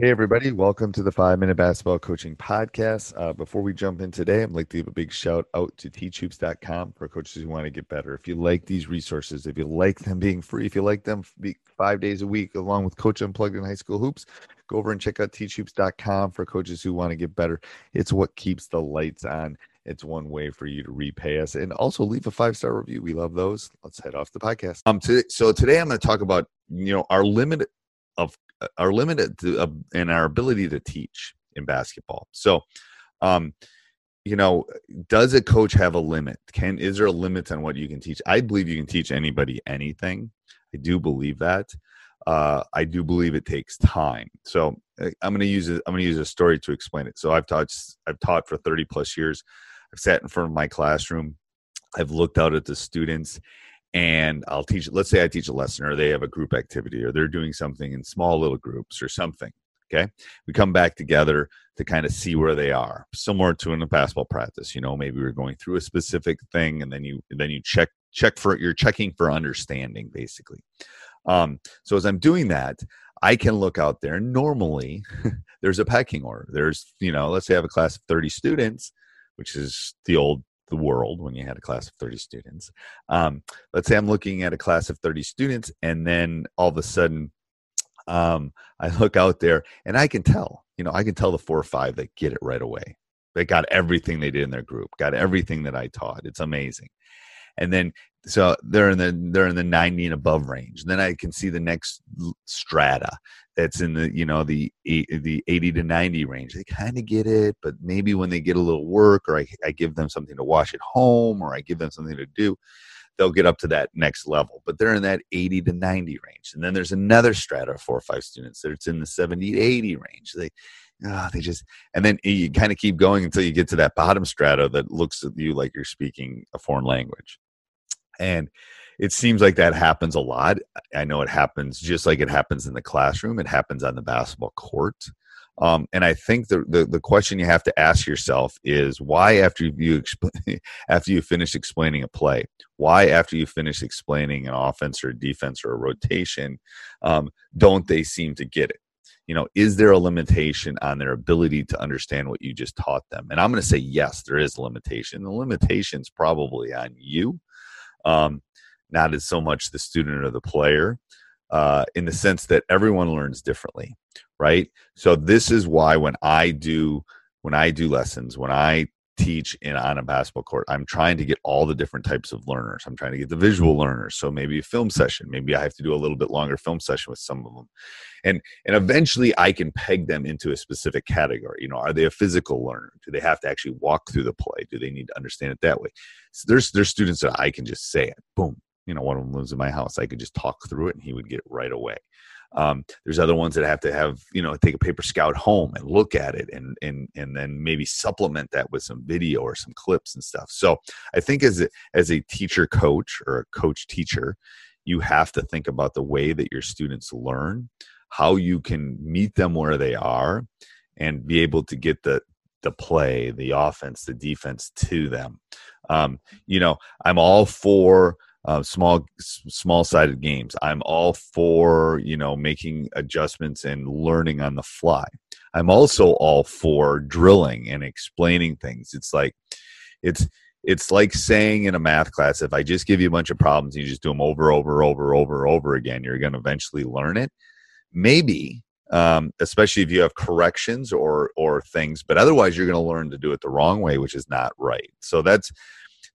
Hey, everybody. Welcome to the Five Minute Basketball Coaching Podcast. Uh, before we jump in today, I'd like to give a big shout out to teachhoops.com for coaches who want to get better. If you like these resources, if you like them being free, if you like them five days a week, along with Coach Unplugged in High School Hoops, go over and check out teachhoops.com for coaches who want to get better. It's what keeps the lights on. It's one way for you to repay us and also leave a five star review. We love those. Let's head off the podcast. Um, so today I'm going to talk about you know our limit of are limited to, uh, in our ability to teach in basketball. So, um, you know, does a coach have a limit? Can is there a limit on what you can teach? I believe you can teach anybody anything. I do believe that. Uh, I do believe it takes time. So uh, I'm going to use it. I'm going to use a story to explain it. So I've taught. I've taught for 30 plus years. I've sat in front of my classroom. I've looked out at the students, and I'll teach, let's say I teach a lesson or they have a group activity or they're doing something in small little groups or something. Okay. We come back together to kind of see where they are, similar to in a basketball practice. You know, maybe we're going through a specific thing and then you, then you check, check for, you're checking for understanding basically. Um, so as I'm doing that, I can look out there. Normally, there's a pecking order. There's, you know, let's say I have a class of 30 students, which is the old the world when you had a class of 30 students. Um, let's say I'm looking at a class of 30 students, and then all of a sudden, um, I look out there and I can tell, you know, I can tell the four or five that get it right away. They got everything they did in their group, got everything that I taught. It's amazing. And then so they're in the they're in the 90 and above range. And then I can see the next strata. That's in the you know the the 80 to 90 range. They kind of get it but maybe when they get a little work or I, I give them something to wash at home or i give them something to do they'll get up to that next level. But they're in that 80 to 90 range. And then there's another strata of four or five students that's in the 70 to 80 range. They oh, they just and then you kind of keep going until you get to that bottom strata that looks at you like you're speaking a foreign language and it seems like that happens a lot. I know it happens just like it happens in the classroom. It happens on the basketball court. Um, and I think the, the, the question you have to ask yourself is why after you explain, after you finish explaining a play, why after you finish explaining an offense or a defense or a rotation, um, don't they seem to get it? You know, is there a limitation on their ability to understand what you just taught them? And I'm going to say yes, there is a limitation. The limitation's probably on you. Um, not as so much the student or the player, uh, in the sense that everyone learns differently, right? So this is why when I do when I do lessons, when I teach in on a basketball court, I'm trying to get all the different types of learners. I'm trying to get the visual mm-hmm. learners. So maybe a film session. Maybe I have to do a little bit longer film session with some of them, and and eventually I can peg them into a specific category. You know, are they a physical learner? Do they have to actually walk through the play? Do they need to understand it that way? So there's there's students that I can just say it, boom, you know, one of them lives in my house. I could just talk through it and he would get it right away. Um, there's other ones that have to have, you know, take a paper scout home and look at it and, and, and then maybe supplement that with some video or some clips and stuff. So I think as a, as a teacher coach or a coach teacher, you have to think about the way that your students learn, how you can meet them where they are and be able to get the, the play, the offense, the defense to them. Um, you know, I'm all for uh, small small sided games. I'm all for you know making adjustments and learning on the fly. I'm also all for drilling and explaining things. It's like it's it's like saying in a math class if I just give you a bunch of problems and you just do them over over over over over again, you're going to eventually learn it. Maybe um, especially if you have corrections or or things, but otherwise you're going to learn to do it the wrong way, which is not right. So that's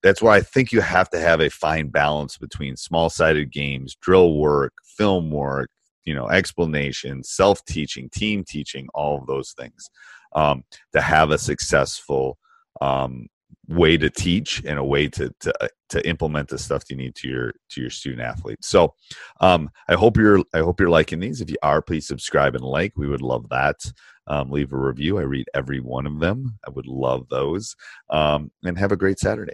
that's why I think you have to have a fine balance between small sided games, drill work, film work, you know, explanation, self teaching, team teaching, all of those things um, to have a successful um, way to teach and a way to, to uh, to implement the stuff you need to your to your student athletes. So um, I hope you're I hope you're liking these. If you are, please subscribe and like. We would love that. Um, leave a review. I read every one of them. I would love those. Um, and have a great Saturday.